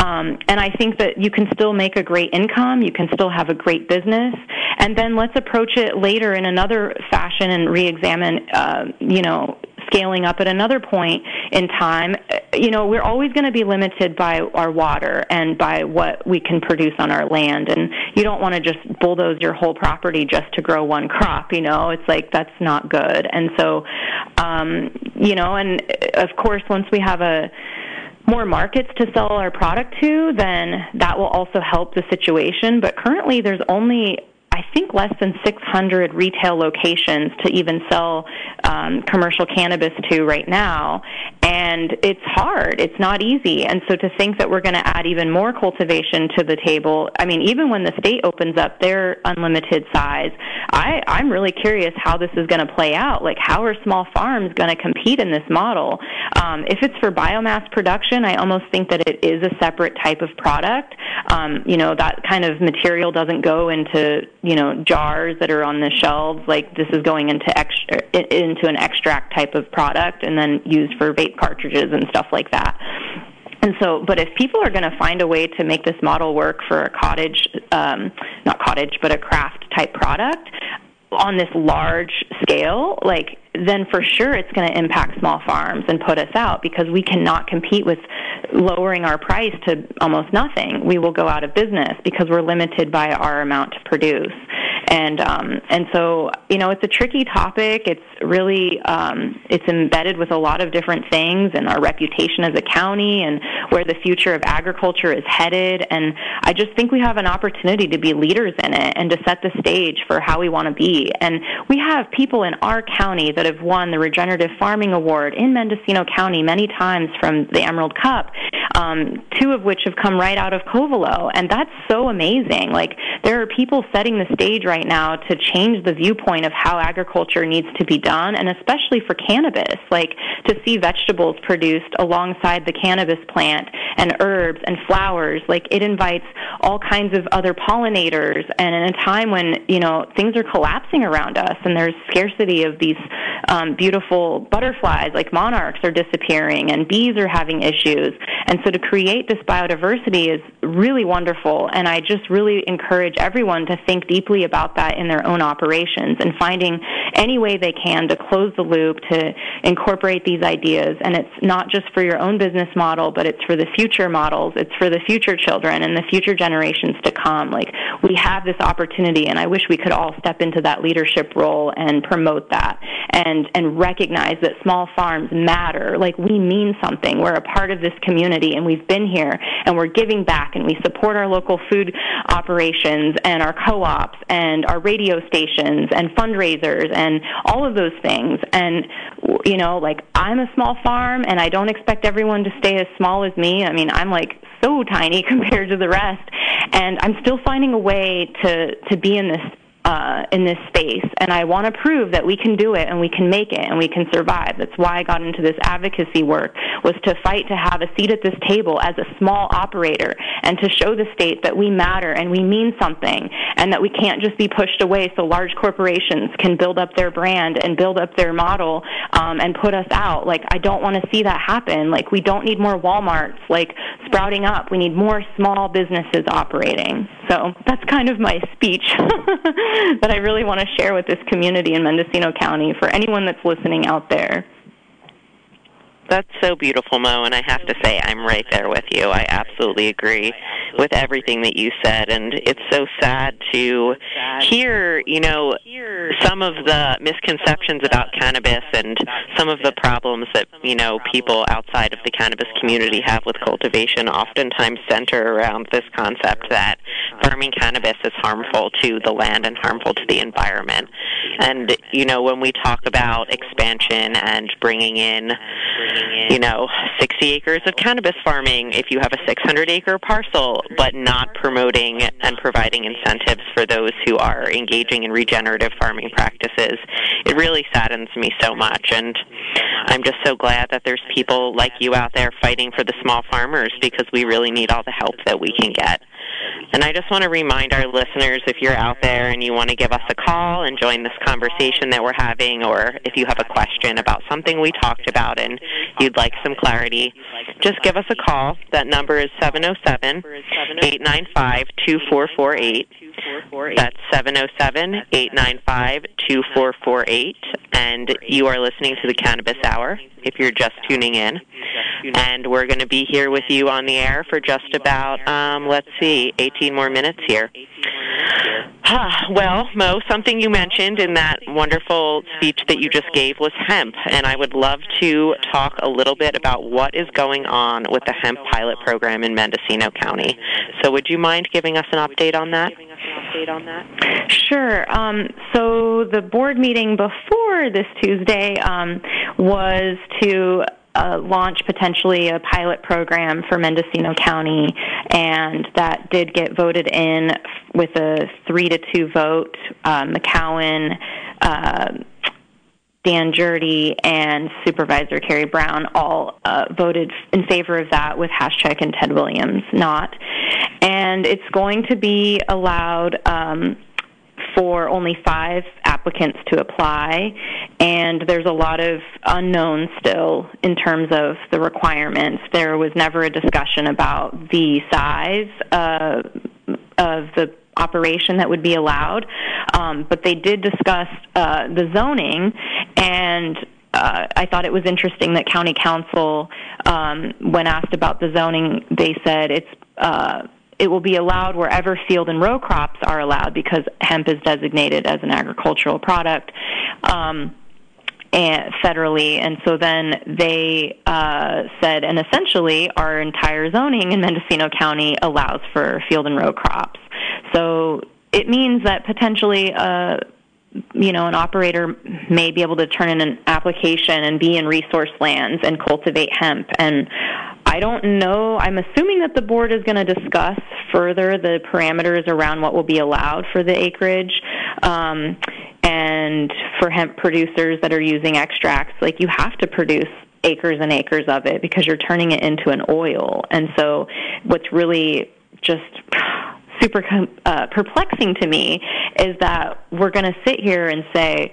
Um, and I think that you can still make a great income, you can still have a great business, and then let's approach it later in another fashion and re-examine, uh, you know, scaling up at another point in time, eh, you know, we're always going to be limited by our water and by what we can produce on our land. And you don't want to just bulldoze your whole property just to grow one crop, you know, it's like that's not good. And so, um, you know, and eh, of course, once we have a, more markets to sell our product to, then that will also help the situation. But currently, there's only I think less than 600 retail locations to even sell um, commercial cannabis to right now, and it's hard. It's not easy. And so to think that we're going to add even more cultivation to the table, I mean, even when the state opens up their unlimited size, I, I'm really curious how this is going to play out. Like, how are small farms going to compete in this model? Um, if it's for biomass production, I almost think that it is a separate type of product. Um, you know, that kind of material doesn't go into you know jars that are on the shelves like this is going into extra into an extract type of product and then used for vape cartridges and stuff like that. And so, but if people are going to find a way to make this model work for a cottage, um, not cottage, but a craft type product on this large scale, like then for sure it's going to impact small farms and put us out because we cannot compete with lowering our price to almost nothing. We will go out of business because we're limited by our amount to produce. And um, and so you know it's a tricky topic. It's really um, it's embedded with a lot of different things and our reputation as a county and where the future of agriculture is headed. And I just think we have an opportunity to be leaders in it and to set the stage for how we want to be. And we have people in our county that that have won the Regenerative Farming Award in Mendocino County many times from the Emerald Cup, um, two of which have come right out of Covelo. And that's so amazing. Like, there are people setting the stage right now to change the viewpoint of how agriculture needs to be done, and especially for cannabis. Like, to see vegetables produced alongside the cannabis plant and herbs and flowers, like, it invites all kinds of other pollinators. And in a time when, you know, things are collapsing around us and there's scarcity of these um, beautiful butterflies like monarchs are disappearing and bees are having issues. And so to create this biodiversity is really wonderful. And I just really encourage everyone to think deeply about that in their own operations and finding any way they can to close the loop, to incorporate these ideas. And it's not just for your own business model, but it's for the future models. It's for the future children and the future generations to come. Like we have this opportunity and I wish we could all step into that leadership role and promote that. And and and recognize that small farms matter. Like we mean something. We're a part of this community, and we've been here, and we're giving back, and we support our local food operations and our co-ops and our radio stations and fundraisers and all of those things. And you know, like I'm a small farm, and I don't expect everyone to stay as small as me. I mean, I'm like so tiny compared to the rest, and I'm still finding a way to to be in this uh, in this space, and I want to prove that we can do it and we can make it and we can survive. That's why I got into this advocacy work was to fight to have a seat at this table as a small operator and to show the state that we matter and we mean something and that we can't just be pushed away so large corporations can build up their brand and build up their model um, and put us out. Like I don't want to see that happen. Like we don't need more WalMarts like sprouting up. We need more small businesses operating. So that's kind of my speech that I really want to share with this community in Mendocino County for anyone that's listening out there. That's so beautiful, Mo, and I have to say I'm right there with you. I absolutely agree with everything that you said, and it's so sad to hear, you know, some of the misconceptions about cannabis and some of the problems that, you know, people outside of the cannabis community have with cultivation oftentimes center around this concept that farming cannabis is harmful to the land and harmful to the environment. And, you know, when we talk about expansion and bringing in you know, 60 acres of cannabis farming if you have a 600 acre parcel, but not promoting and providing incentives for those who are engaging in regenerative farming practices. It really saddens me so much, and I'm just so glad that there's people like you out there fighting for the small farmers because we really need all the help that we can get. And I just want to remind our listeners if you're out there and you want to give us a call and join this conversation that we're having, or if you have a question about something we talked about and you'd like some clarity, just give us a call. That number is 707 895 2448. That's 707 895 2448. And you are listening to the Cannabis Hour if you're just tuning in. And we're going to be here with you on the air for just about, um, let's see, 18 more minutes here. Well, Mo, something you mentioned in that wonderful speech that you just gave was hemp, and I would love to talk a little bit about what is going on with the hemp pilot program in Mendocino County. So, would you mind giving us an update on that? Sure. Um, so the board meeting before this Tuesday um, was to uh, launch potentially a pilot program for Mendocino County, and that did get voted in with a three to two vote. Uh, McCowen. Uh, Dan Gjerde and Supervisor Carrie Brown all uh, voted in favor of that with Haschak and Ted Williams not. And it's going to be allowed um, for only five applicants to apply, and there's a lot of unknown still in terms of the requirements. There was never a discussion about the size uh, of the operation that would be allowed, um, but they did discuss uh, the zoning and. Uh, I thought it was interesting that county counsel, um, when asked about the zoning, they said it's uh, it will be allowed wherever field and row crops are allowed because hemp is designated as an agricultural product. Um, and federally, and so then they uh, said, and essentially, our entire zoning in Mendocino County allows for field and row crops. So it means that potentially, uh, you know, an operator may be able to turn in an application and be in resource lands and cultivate hemp. And I don't know. I'm assuming that the board is going to discuss further the parameters around what will be allowed for the acreage. Um, and for hemp producers that are using extracts, like you have to produce acres and acres of it because you're turning it into an oil. And so, what's really just super uh, perplexing to me is that we're going to sit here and say,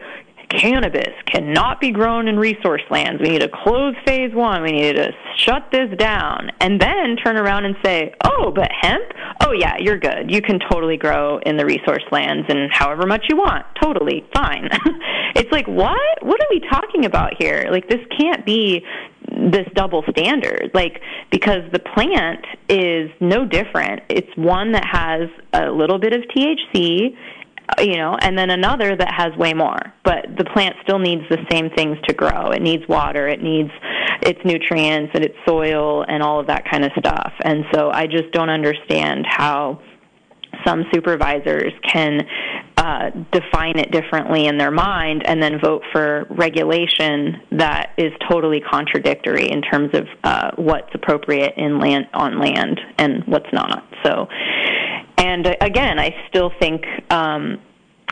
cannabis cannot be grown in resource lands. We need to close phase one. We need to shut this down. And then turn around and say, oh, but hemp? Oh, yeah, you're good. You can totally grow in the resource lands and however much you want. Totally fine. it's like, what? What are we talking about here? Like, this can't be this double standard like because the plant is no different it's one that has a little bit of THC you know, and then another that has way more. But the plant still needs the same things to grow. It needs water, it needs its nutrients and its soil and all of that kind of stuff. And so I just don't understand how some supervisors can uh, define it differently in their mind and then vote for regulation that is totally contradictory in terms of uh, what's appropriate in land on land and what's not. So and uh, again, I still think, um,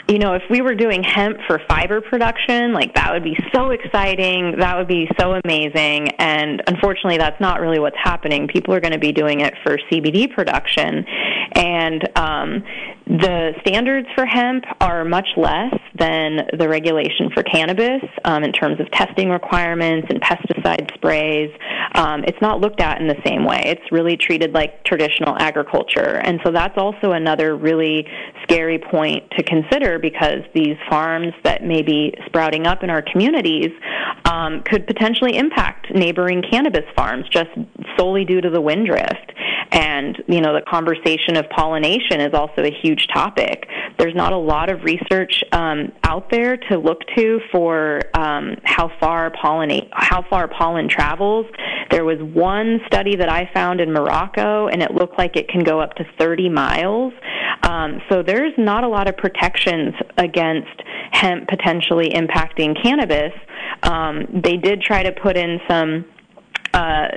you know, if we were doing hemp for fiber production, like that would be so exciting. That would be so amazing. And unfortunately, that's not really what's happening. People are going to be doing it for CBD production. And um, the standards for hemp are much less than the regulation for cannabis um, in terms of testing requirements and pesticide sprays. Um, it's not looked at in the same way. It's really treated like traditional agriculture. And so that's also another really scary point to consider because these farms that may be sprouting up in our communities um, could potentially impact neighboring cannabis farms just solely due to the wind drift. And, you know, the conversation of pollination is also a huge topic. There's not a lot of research um, out there to look to for um, how far pollinate, how far pollen travels. There was one study that I found in Morocco, and it looked like it can go up to 30 miles. Um, so there's not a lot of protections against hemp potentially impacting cannabis. Um, they did try to put in some uh,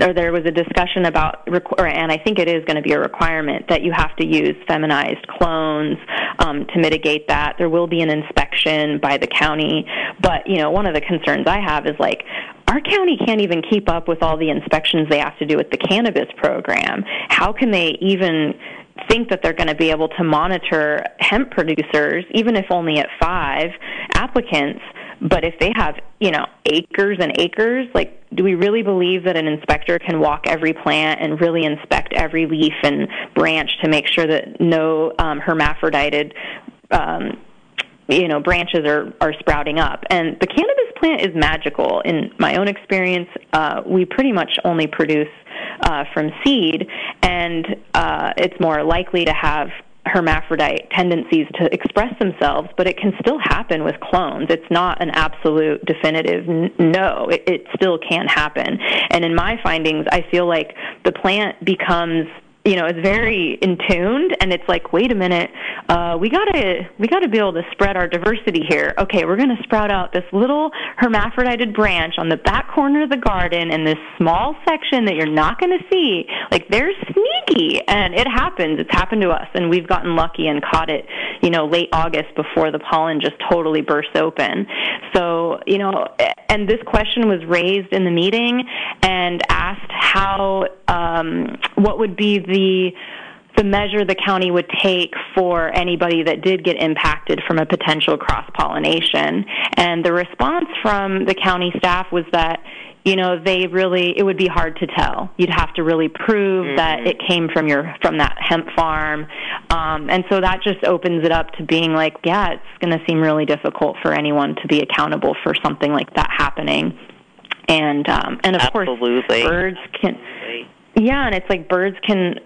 or there was a discussion about, and I think it is going to be a requirement that you have to use feminized clones um, to mitigate that. There will be an inspection by the county, but you know, one of the concerns I have is like, our county can't even keep up with all the inspections they have to do with the cannabis program. How can they even think that they're going to be able to monitor hemp producers, even if only at five applicants? But if they have, you know, acres and acres, like, do we really believe that an inspector can walk every plant and really inspect every leaf and branch to make sure that no um, hermaphrodited, um, you know, branches are are sprouting up? And the cannabis plant is magical. In my own experience, uh, we pretty much only produce uh, from seed, and uh, it's more likely to have hermaphrodite tendencies to express themselves, but it can still happen with clones. It's not an absolute definitive n- no. It, it still can happen. And in my findings, I feel like the plant becomes you know, it's very in tuned and it's like, wait a minute, uh, we gotta, we gotta be able to spread our diversity here. Okay, we're gonna sprout out this little hermaphrodited branch on the back corner of the garden in this small section that you're not gonna see. Like, they're sneaky and it happens. It's happened to us and we've gotten lucky and caught it, you know, late August before the pollen just totally bursts open. So, you know, and this question was raised in the meeting and asked how, um, what would be the the the measure the county would take for anybody that did get impacted from a potential cross pollination. And the response from the county staff was that you know they really it would be hard to tell you'd have to really prove mm-hmm. that it came from your from that hemp farm um, and so that just opens it up to being like yeah it's going to seem really difficult for anyone to be accountable for something like that happening and um, and of Absolutely. course birds can yeah, and it's like birds can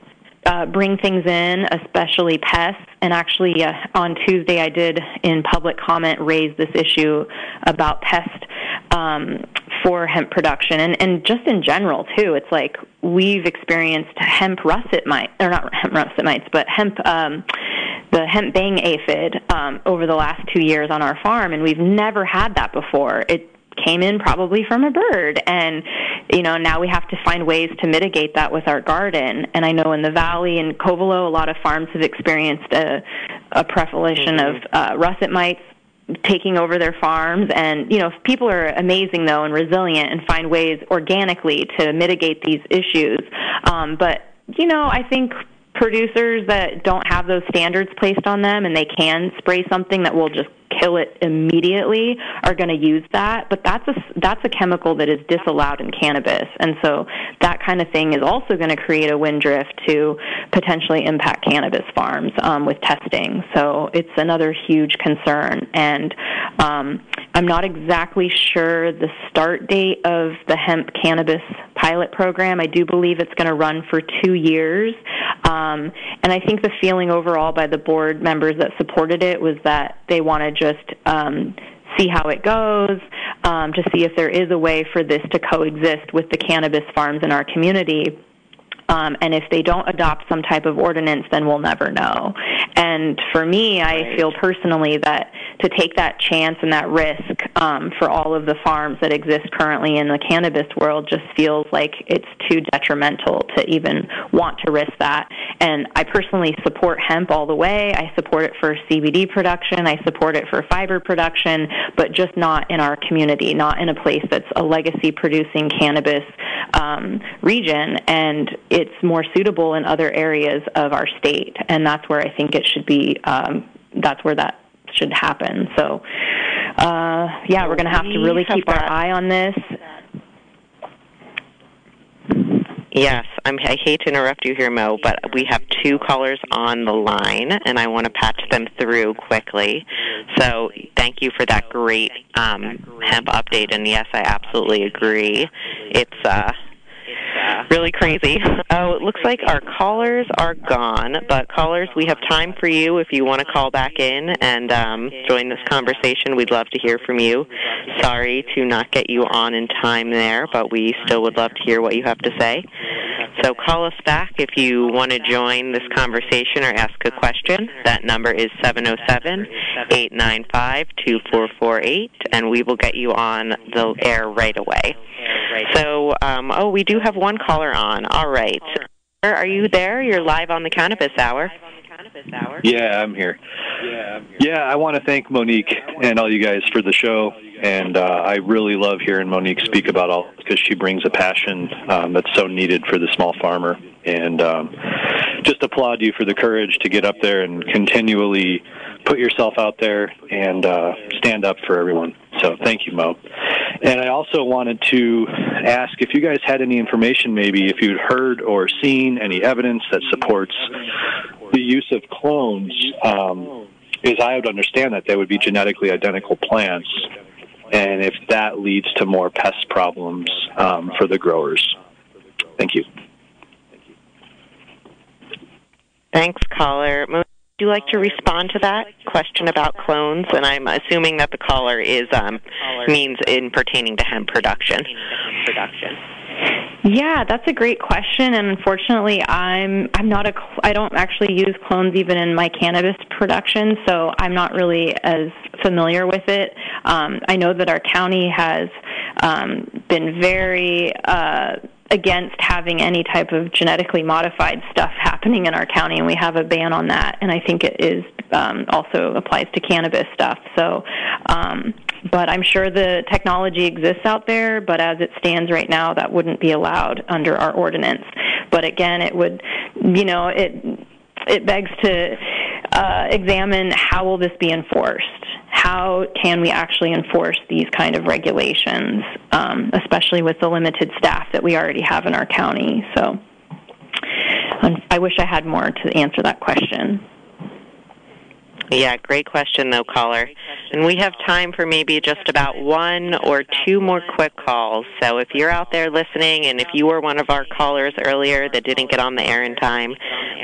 uh, bring things in, especially pests. And actually, uh, on Tuesday, I did in public comment raise this issue about pest um, for hemp production, and and just in general too. It's like we've experienced hemp russet mite, or not hemp russet mites, but hemp. Um, the hemp bhang aphid um, over the last two years on our farm, and we've never had that before. It came in probably from a bird. And you know now we have to find ways to mitigate that with our garden. And i know in the valley in covelo a lot of farms have experienced a a proliferation mm-hmm. of uh, russet mites taking over their farms. And you know people are amazing though and resilient and find ways organically to mitigate these issues. Um, but you know i think producers that don't have those standards placed on them and they can spray something that will just kill it immediately are going to use that but that's a that's a chemical that is disallowed in cannabis. And so that kind of thing is also going to create a wind drift to potentially impact cannabis farms um, with testing. So it's another huge concern. And um, I'm not exactly sure the start date of the hemp cannabis pilot program. I do believe it's going to run for two years. Um, and I think the feeling overall by the board members that supported it was that they wanted just um, see how it goes, um, to see if there is a way for this to coexist with the cannabis farms in our community. Um, and if they don't adopt some type of ordinance, then we'll never know. And for me, I feel personally that to take that chance and that risk um, for all of the farms that exist currently in the cannabis world just feels like it's too detrimental to even want to risk that. And I personally support hemp all the way. I support it for CBD production. I support it for fiber production, but just not in our community, not in a place that's a legacy producing cannabis um, region. And it's more suitable in other areas of our state, and that's where I think it should be. Um, that's where that should happen. So, uh, yeah, we're going to have to really keep our eye on this. Yes, I'm, I hate to interrupt you here, Mo, but we have two callers on the line, and I want to patch them through quickly. So thank you for that great um, hemp update. And yes, I absolutely agree. It's uh, really crazy. Oh, it looks like our callers are gone, but callers, we have time for you if you want to call back in and um, join this conversation. We'd love to hear from you. Sorry to not get you on in time there, but we still would love to hear what you have to say. So call us back if you want to join this conversation or ask a question. That number is 707-895-2448, and we will get you on the air right away. So, um, oh, we do have one caller on. All right. Are you there? You're live on the Cannabis Hour. Yeah, I'm here. Yeah, I want to thank Monique and all you guys for the show, and uh, I really love hearing Monique speak about all because she brings a passion um, that's so needed for the small farmer, and um, just applaud you for the courage to get up there and continually put yourself out there and uh, stand up for everyone. So thank you, Mo. And I also wanted to ask if you guys had any information, maybe if you'd heard or seen any evidence that supports the use of clones. Um, as I would understand that they would be genetically identical plants, and if that leads to more pest problems um, for the growers. Thank you. Thanks, caller. Mo, Would you like to respond to that question about clones? And I'm assuming that the caller is um, means in pertaining to hemp production. Production. Yeah, that's a great question, and unfortunately, I'm I'm not a I don't actually use clones even in my cannabis production, so I'm not really as familiar with it. Um, I know that our county has um, been very uh, against having any type of genetically modified stuff happening in our county, and we have a ban on that. And I think it is um, also applies to cannabis stuff. So. Um, but I'm sure the technology exists out there, but as it stands right now, that wouldn't be allowed under our ordinance. But again, it would, you know, it it begs to uh, examine how will this be enforced? How can we actually enforce these kind of regulations, um, especially with the limited staff that we already have in our county? So, um, I wish I had more to answer that question. Yeah, great question, though, caller. And we have time for maybe just about one or two more quick calls. So if you're out there listening and if you were one of our callers earlier that didn't get on the air in time,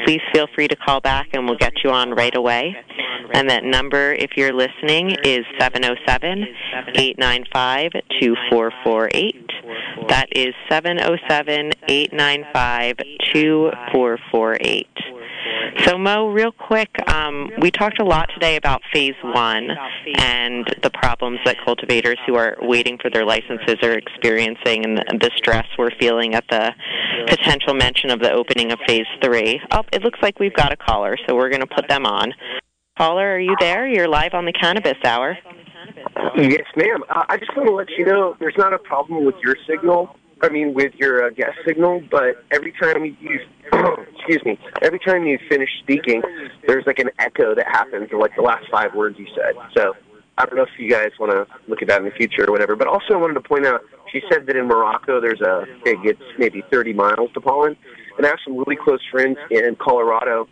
please feel free to call back and we'll get you on right away. And that number, if you're listening, is 707 895 2448. That is 707 895 2448. So, Mo, real quick, um, we talked a lot today about phase one and the problems that cultivators who are waiting for their licenses are experiencing and the, the stress we're feeling at the potential mention of the opening of phase three. Oh, it looks like we've got a caller, so we're going to put them on. Caller, are you there? You're live on the Cannabis Hour. Yes, ma'am. Uh, I just want to let you know there's not a problem with your signal. I mean, with your uh, guest signal, but every time you, excuse me, every time you finish speaking, there's like an echo that happens in like the last five words you said. So I don't know if you guys want to look at that in the future or whatever. But also, I wanted to point out, she said that in Morocco there's a big, it's maybe 30 miles to pollen, and I have some really close friends in Colorado,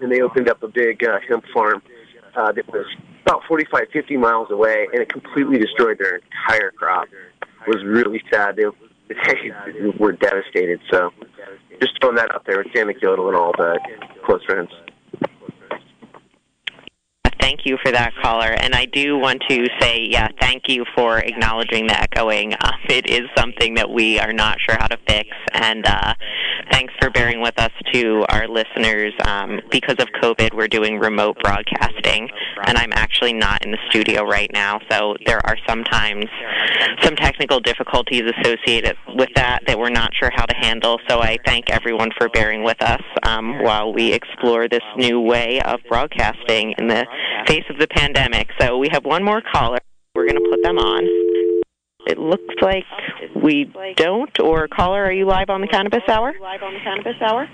and they opened up a big uh, hemp farm uh, that was about 45, 50 miles away, and it completely destroyed their entire crop. It was really sad. They, they were devastated. So just throwing that out there. It's anecdotal and all, but close friends. Thank you for that, caller. And I do want to say, yeah, thank you for acknowledging the echoing. Um, it is something that we are not sure how to fix. And uh, thanks for bearing with us to our listeners. Um, because of COVID, we're doing remote broadcasting, and I'm actually not in the studio right now. So there are sometimes some technical difficulties associated with that that we're not sure how to handle. So I thank everyone for bearing with us um, while we explore this new way of broadcasting in the face of the pandemic. So we have one more caller. We're going to put them on. It looks like we don't. Or caller, are you live on the Cannabis Hour? Live on the Cannabis Hour.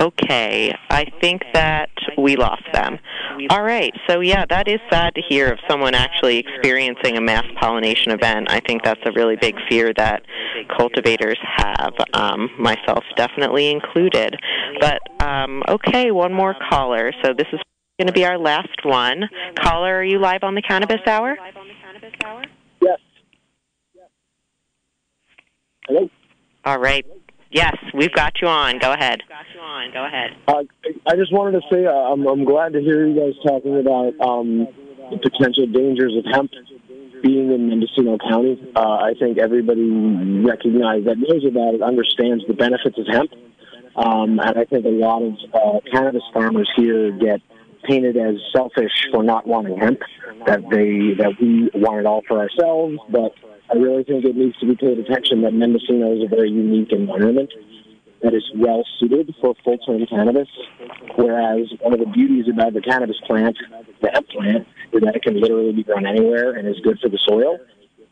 Okay, I think that we lost them. All right. So yeah, that is sad to hear of someone actually experiencing a mass pollination event. I think that's a really big fear that cultivators have, um, myself definitely included. But um, okay, one more caller. So this is going to be our last one. Caller, are you live on the Cannabis Hour? Yes. Hello. All right. Yes, we've got you on. Go ahead. Got you on. Go ahead. Uh, I just wanted to say uh, I'm, I'm glad to hear you guys talking about um, the potential dangers of hemp being in Mendocino County. Uh, I think everybody recognizes that knows about it understands the benefits of hemp. Um, and I think a lot of uh, cannabis farmers here get painted as selfish for not wanting hemp, that they that we want it all for ourselves. But I really think it needs to be paid attention that Mendocino is a very unique environment that is well suited for full term cannabis. Whereas one of the beauties about the cannabis plant, the hemp plant, is that it can literally be grown anywhere and is good for the soil.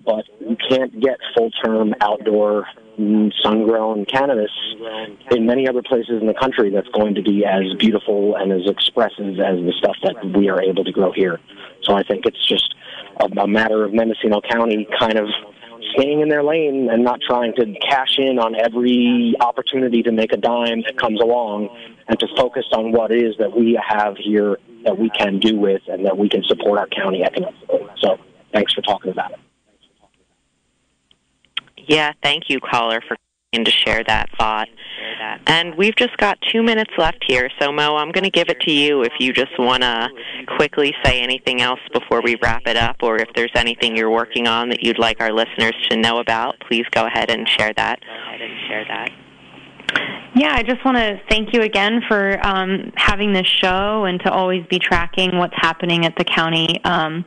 But you can't get full term outdoor sun grown cannabis in many other places in the country that's going to be as beautiful and as expressive as the stuff that we are able to grow here. So I think it's just a, matter of Mendocino County kind of staying in their lane and not trying to cash in on every opportunity to make a dime that comes along and to focus on what it is that we have here that we can do with and that we can support our county economically. So thanks for talking about it. Yeah, thank you, caller, for coming to share that thought. And we've just got two minutes left here, so Mo, I'm going to give it to you if you just want to quickly say anything else before we wrap it up, or if there's anything you're working on that you'd like our listeners to know about, please go ahead and share that. Go ahead and share that. Yeah, I just want to thank you again for um, having this show and to always be tracking what's happening at the county, um,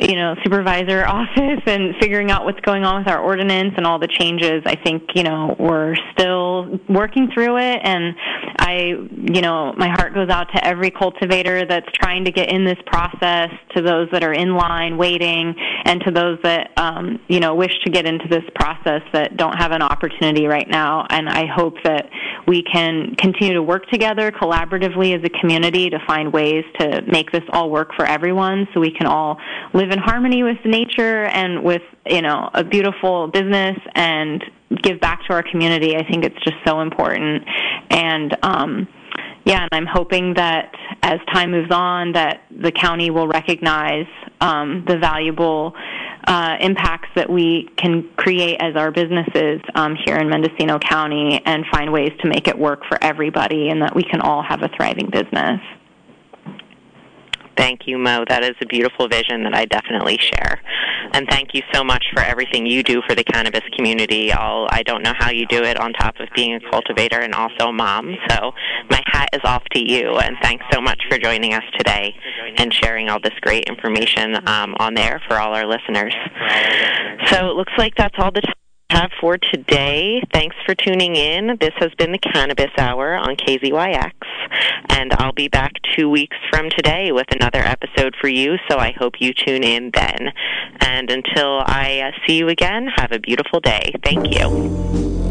you know, supervisor office and figuring out what's going on with our ordinance and all the changes. I think you know we're still working through it, and I, you know, my heart goes out to every cultivator that's trying to get in this process, to those that are in line waiting, and to those that um, you know wish to get into this process that don't have an opportunity right now. And I hope that we can continue to work together collaboratively as a community to find ways to make this all work for everyone so we can all live in harmony with nature and with, you know, a beautiful business and give back to our community. I think it's just so important. And, um, yeah, and I'm hoping that as time moves on, that the county will recognize um, the valuable uh, impacts that we can create as our businesses um, here in Mendocino County and find ways to make it work for everybody and that we can all have a thriving business. Thank you, Mo. That is a beautiful vision that I definitely share. And thank you so much for everything you do for the cannabis community. I'll, I don't know how you do it on top of being a cultivator and also a mom. So my hat is off to you. And thanks so much for joining us today and sharing all this great information um, on there for all our listeners. So it looks like that's all the time have for today. Thanks for tuning in. This has been the Cannabis Hour on KZYX, and I'll be back two weeks from today with another episode for you, so I hope you tune in then. And until I uh, see you again, have a beautiful day. Thank you.